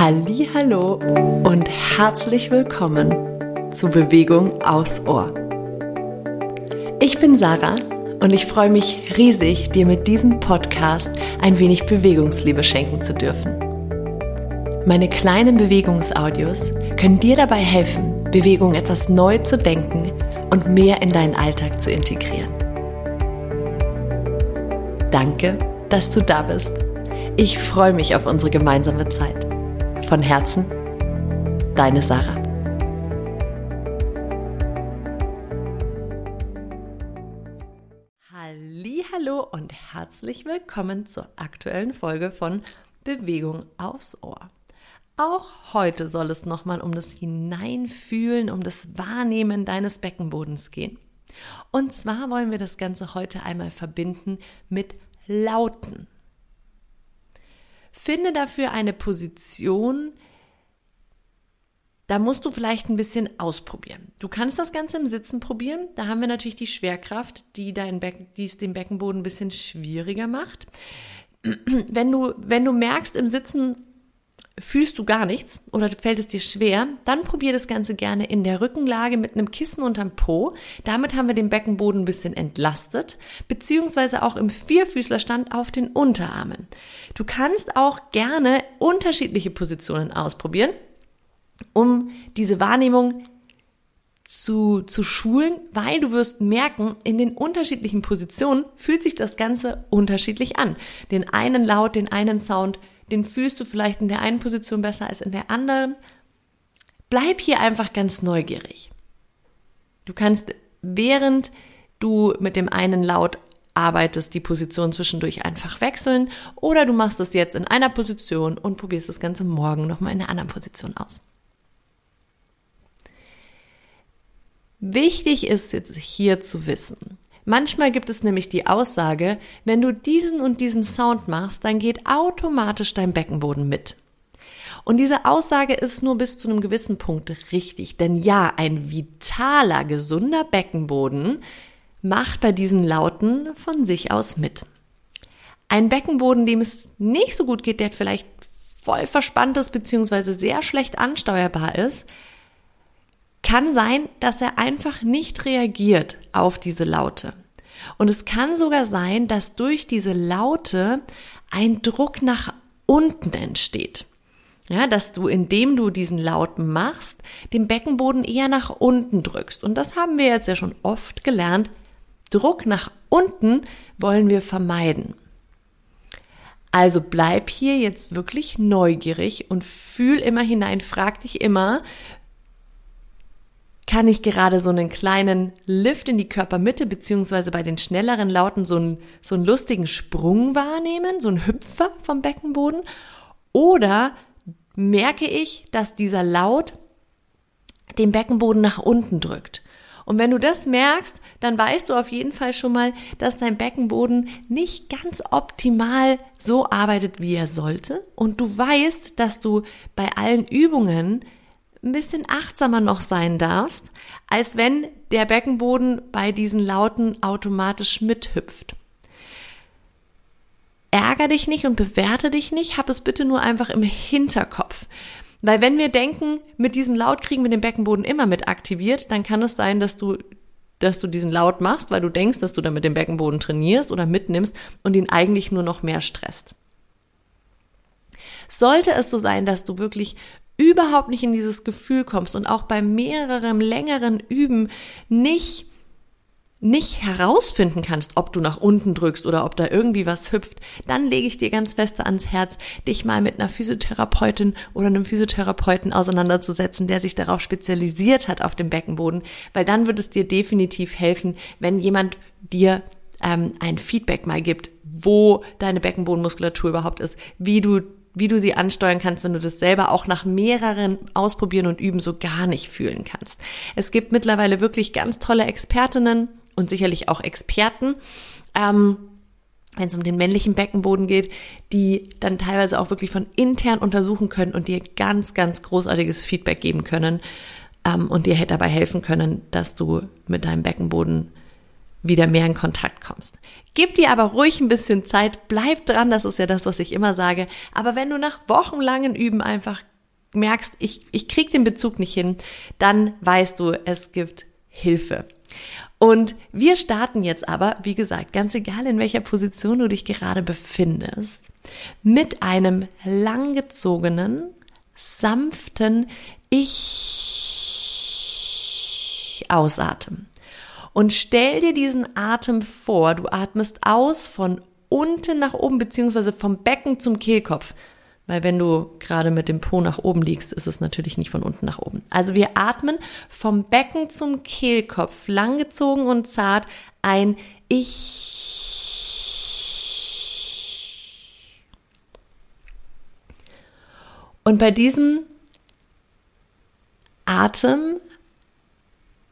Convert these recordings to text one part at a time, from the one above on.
Hallo und herzlich willkommen zu Bewegung aus Ohr. Ich bin Sarah und ich freue mich riesig, dir mit diesem Podcast ein wenig Bewegungsliebe schenken zu dürfen. Meine kleinen Bewegungsaudios können dir dabei helfen, Bewegung etwas neu zu denken und mehr in deinen Alltag zu integrieren. Danke, dass du da bist. Ich freue mich auf unsere gemeinsame Zeit. Von Herzen, deine Sarah. Hallo und herzlich willkommen zur aktuellen Folge von Bewegung aufs Ohr. Auch heute soll es nochmal um das Hineinfühlen, um das Wahrnehmen deines Beckenbodens gehen. Und zwar wollen wir das Ganze heute einmal verbinden mit Lauten. Finde dafür eine Position, da musst du vielleicht ein bisschen ausprobieren. Du kannst das Ganze im Sitzen probieren. Da haben wir natürlich die Schwerkraft, die, dein Becken, die es den Beckenboden ein bisschen schwieriger macht. Wenn du, wenn du merkst, im Sitzen fühlst du gar nichts oder fällt es dir schwer, dann probier das Ganze gerne in der Rückenlage mit einem Kissen unterm Po. Damit haben wir den Beckenboden ein bisschen entlastet, beziehungsweise auch im Vierfüßlerstand auf den Unterarmen. Du kannst auch gerne unterschiedliche Positionen ausprobieren, um diese Wahrnehmung zu, zu schulen, weil du wirst merken, in den unterschiedlichen Positionen fühlt sich das Ganze unterschiedlich an. Den einen laut, den einen Sound, den fühlst du vielleicht in der einen Position besser als in der anderen. Bleib hier einfach ganz neugierig. Du kannst, während du mit dem einen Laut arbeitest, die Position zwischendurch einfach wechseln oder du machst es jetzt in einer Position und probierst das Ganze morgen nochmal in einer anderen Position aus. Wichtig ist jetzt hier zu wissen, Manchmal gibt es nämlich die Aussage, wenn du diesen und diesen Sound machst, dann geht automatisch dein Beckenboden mit. Und diese Aussage ist nur bis zu einem gewissen Punkt richtig. Denn ja, ein vitaler, gesunder Beckenboden macht bei diesen Lauten von sich aus mit. Ein Beckenboden, dem es nicht so gut geht, der vielleicht voll verspannt ist bzw. sehr schlecht ansteuerbar ist, kann sein, dass er einfach nicht reagiert auf diese Laute. Und es kann sogar sein, dass durch diese Laute ein Druck nach unten entsteht. Ja, dass du, indem du diesen Laut machst, den Beckenboden eher nach unten drückst. Und das haben wir jetzt ja schon oft gelernt. Druck nach unten wollen wir vermeiden. Also bleib hier jetzt wirklich neugierig und fühl immer hinein, frag dich immer, kann ich gerade so einen kleinen Lift in die Körpermitte beziehungsweise bei den schnelleren Lauten so einen, so einen lustigen Sprung wahrnehmen, so einen Hüpfer vom Beckenboden? Oder merke ich, dass dieser Laut den Beckenboden nach unten drückt? Und wenn du das merkst, dann weißt du auf jeden Fall schon mal, dass dein Beckenboden nicht ganz optimal so arbeitet, wie er sollte. Und du weißt, dass du bei allen Übungen ein bisschen achtsamer noch sein darfst, als wenn der Beckenboden bei diesen Lauten automatisch mithüpft. Ärger dich nicht und bewerte dich nicht, hab es bitte nur einfach im Hinterkopf. Weil wenn wir denken, mit diesem Laut kriegen wir den Beckenboden immer mit aktiviert, dann kann es sein, dass du dass du diesen Laut machst, weil du denkst, dass du damit den Beckenboden trainierst oder mitnimmst und ihn eigentlich nur noch mehr stresst. Sollte es so sein, dass du wirklich überhaupt nicht in dieses Gefühl kommst und auch bei mehreren längeren Üben nicht nicht herausfinden kannst, ob du nach unten drückst oder ob da irgendwie was hüpft, dann lege ich dir ganz feste ans Herz, dich mal mit einer Physiotherapeutin oder einem Physiotherapeuten auseinanderzusetzen, der sich darauf spezialisiert hat auf dem Beckenboden, weil dann wird es dir definitiv helfen, wenn jemand dir ähm, ein Feedback mal gibt, wo deine Beckenbodenmuskulatur überhaupt ist, wie du wie du sie ansteuern kannst, wenn du das selber auch nach mehreren Ausprobieren und Üben so gar nicht fühlen kannst. Es gibt mittlerweile wirklich ganz tolle Expertinnen und sicherlich auch Experten. Ähm, wenn es um den männlichen Beckenboden geht, die dann teilweise auch wirklich von intern untersuchen können und dir ganz, ganz großartiges Feedback geben können ähm, und dir dabei helfen können, dass du mit deinem Beckenboden wieder mehr in Kontakt kommst. Gib dir aber ruhig ein bisschen Zeit, bleib dran, das ist ja das, was ich immer sage. Aber wenn du nach wochenlangen Üben einfach merkst, ich, ich krieg den Bezug nicht hin, dann weißt du, es gibt Hilfe. Und wir starten jetzt aber, wie gesagt, ganz egal in welcher Position du dich gerade befindest, mit einem langgezogenen, sanften Ich ausatmen. Und stell dir diesen Atem vor, du atmest aus von unten nach oben, beziehungsweise vom Becken zum Kehlkopf. Weil wenn du gerade mit dem Po nach oben liegst, ist es natürlich nicht von unten nach oben. Also wir atmen vom Becken zum Kehlkopf, langgezogen und zart, ein Ich. Und bei diesem Atem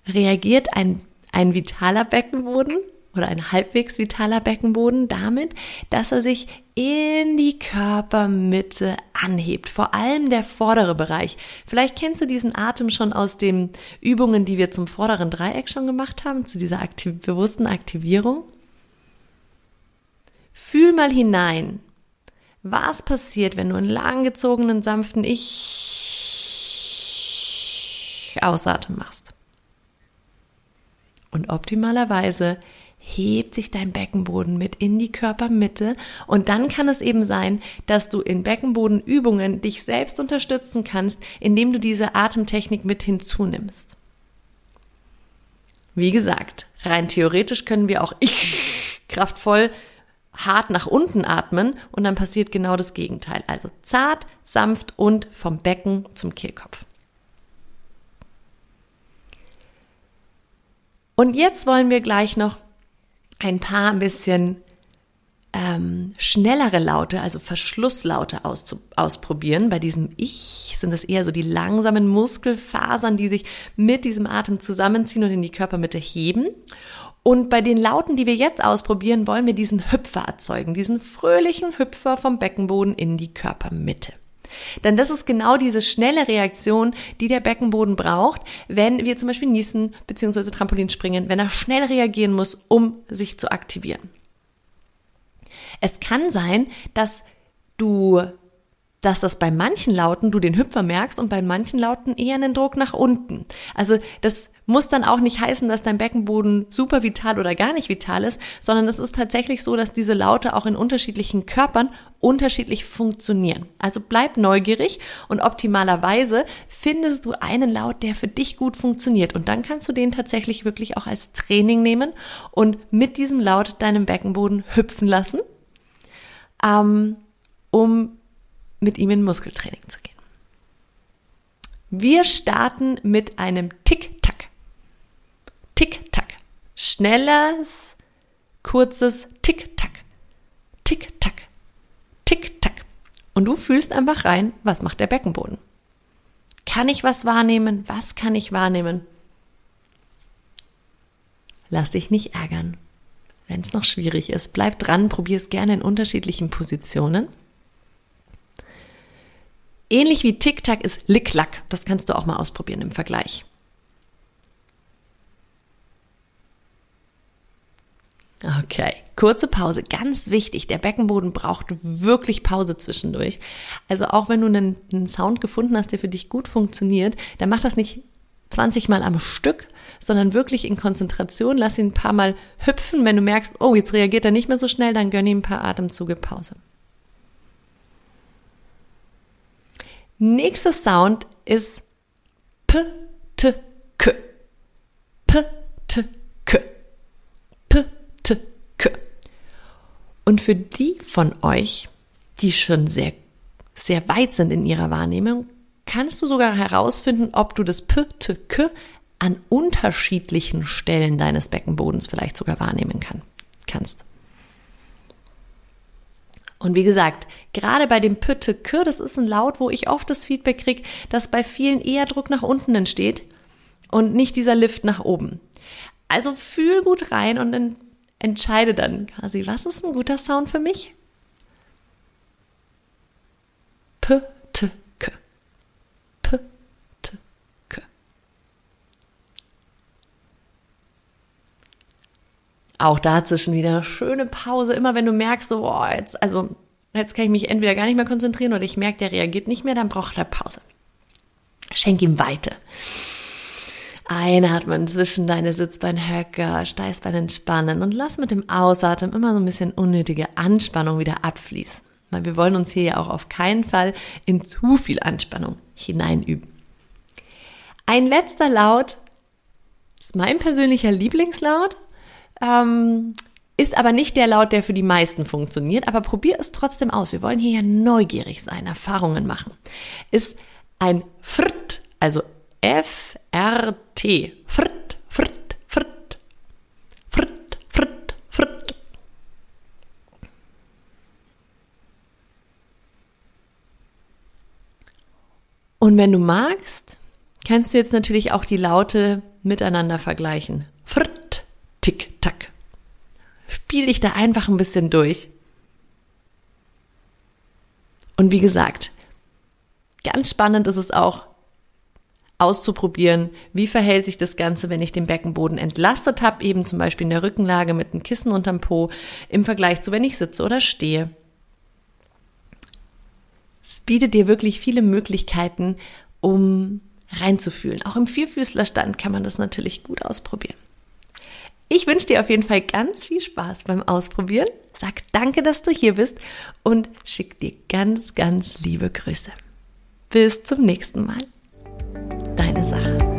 reagiert ein, ein vitaler Beckenboden oder ein halbwegs vitaler Beckenboden damit, dass er sich in die Körpermitte anhebt, vor allem der vordere Bereich. Vielleicht kennst du diesen Atem schon aus den Übungen, die wir zum vorderen Dreieck schon gemacht haben, zu dieser aktiv bewussten Aktivierung. Fühl mal hinein, was passiert, wenn du einen langgezogenen, sanften Ich Ausatmen machst. Und optimalerweise hebt sich dein Beckenboden mit in die Körpermitte und dann kann es eben sein, dass du in Beckenbodenübungen dich selbst unterstützen kannst, indem du diese Atemtechnik mit hinzunimmst. Wie gesagt, rein theoretisch können wir auch kraftvoll hart nach unten atmen und dann passiert genau das Gegenteil. Also zart, sanft und vom Becken zum Kehlkopf. Und jetzt wollen wir gleich noch ein paar ein bisschen ähm, schnellere Laute, also Verschlusslaute ausprobieren. Bei diesem Ich sind es eher so die langsamen Muskelfasern, die sich mit diesem Atem zusammenziehen und in die Körpermitte heben. Und bei den Lauten, die wir jetzt ausprobieren, wollen wir diesen Hüpfer erzeugen, diesen fröhlichen Hüpfer vom Beckenboden in die Körpermitte. Denn das ist genau diese schnelle Reaktion, die der Beckenboden braucht, wenn wir zum Beispiel niesen bzw. Trampolin springen, wenn er schnell reagieren muss, um sich zu aktivieren. Es kann sein, dass du dass das bei manchen Lauten du den Hüpfer merkst und bei manchen Lauten eher einen Druck nach unten. Also das muss dann auch nicht heißen, dass dein Beckenboden super vital oder gar nicht vital ist, sondern es ist tatsächlich so, dass diese Laute auch in unterschiedlichen Körpern unterschiedlich funktionieren. Also bleib neugierig und optimalerweise findest du einen Laut, der für dich gut funktioniert und dann kannst du den tatsächlich wirklich auch als Training nehmen und mit diesem Laut deinem Beckenboden hüpfen lassen, ähm, um mit ihm in Muskeltraining zu gehen. Wir starten mit einem Tick-Tack. Tick-Tack. Schnelles, kurzes Tick-Tack. Tick-Tack. Tick-Tack. Und du fühlst einfach rein, was macht der Beckenboden. Kann ich was wahrnehmen? Was kann ich wahrnehmen? Lass dich nicht ärgern. Wenn es noch schwierig ist, bleib dran, probier es gerne in unterschiedlichen Positionen. Ähnlich wie Tic-Tac ist Lick-Lack. Das kannst du auch mal ausprobieren im Vergleich. Okay, kurze Pause, ganz wichtig. Der Beckenboden braucht wirklich Pause zwischendurch. Also auch wenn du einen, einen, Sound gefunden hast, der für dich gut funktioniert, dann mach das nicht 20 Mal am Stück, sondern wirklich in Konzentration. Lass ihn ein paar Mal hüpfen. Wenn du merkst, oh, jetzt reagiert er nicht mehr so schnell, dann gönn ihm ein paar Atemzüge Pause. Nächster Sound ist P, T, K. P, T, K. P, T, K. Und für die von euch, die schon sehr, sehr weit sind in ihrer Wahrnehmung, kannst du sogar herausfinden, ob du das P, T, K an unterschiedlichen Stellen deines Beckenbodens vielleicht sogar wahrnehmen kann, kannst. Und wie gesagt, gerade bei dem Pütte Kür, das ist ein Laut, wo ich oft das Feedback kriege, dass bei vielen eher Druck nach unten entsteht und nicht dieser Lift nach oben. Also fühl gut rein und entscheide dann quasi, was ist ein guter Sound für mich? Pütte Kür. Pütte Kür. Auch dazwischen wieder eine schöne Pause. Immer wenn du merkst, so, oh, jetzt, also, jetzt kann ich mich entweder gar nicht mehr konzentrieren oder ich merke, der reagiert nicht mehr, dann braucht er Pause. Schenk ihm Weite. Einatmen zwischen deine Sitzbeinhöcker, Steißbein entspannen und lass mit dem Ausatmen immer so ein bisschen unnötige Anspannung wieder abfließen. Weil wir wollen uns hier ja auch auf keinen Fall in zu viel Anspannung hineinüben. Ein letzter Laut ist mein persönlicher Lieblingslaut. Ähm, ist aber nicht der Laut, der für die meisten funktioniert, aber probier es trotzdem aus. Wir wollen hier ja neugierig sein, Erfahrungen machen. Ist ein Fritt, also F-R-T. Fritt, Fritt, Fritt. Fritt, Fritt, Fritt. Und wenn du magst, kannst du jetzt natürlich auch die Laute miteinander vergleichen. Fritt, tick, tack. Spiel dich da einfach ein bisschen durch. Und wie gesagt, ganz spannend ist es auch, auszuprobieren, wie verhält sich das Ganze, wenn ich den Beckenboden entlastet habe, eben zum Beispiel in der Rückenlage mit einem Kissen unterm Po, im Vergleich zu, wenn ich sitze oder stehe. Es bietet dir wirklich viele Möglichkeiten, um reinzufühlen. Auch im Vierfüßlerstand kann man das natürlich gut ausprobieren. Ich wünsche dir auf jeden Fall ganz viel Spaß beim Ausprobieren. Sag danke, dass du hier bist und schick dir ganz, ganz liebe Grüße. Bis zum nächsten Mal Sache.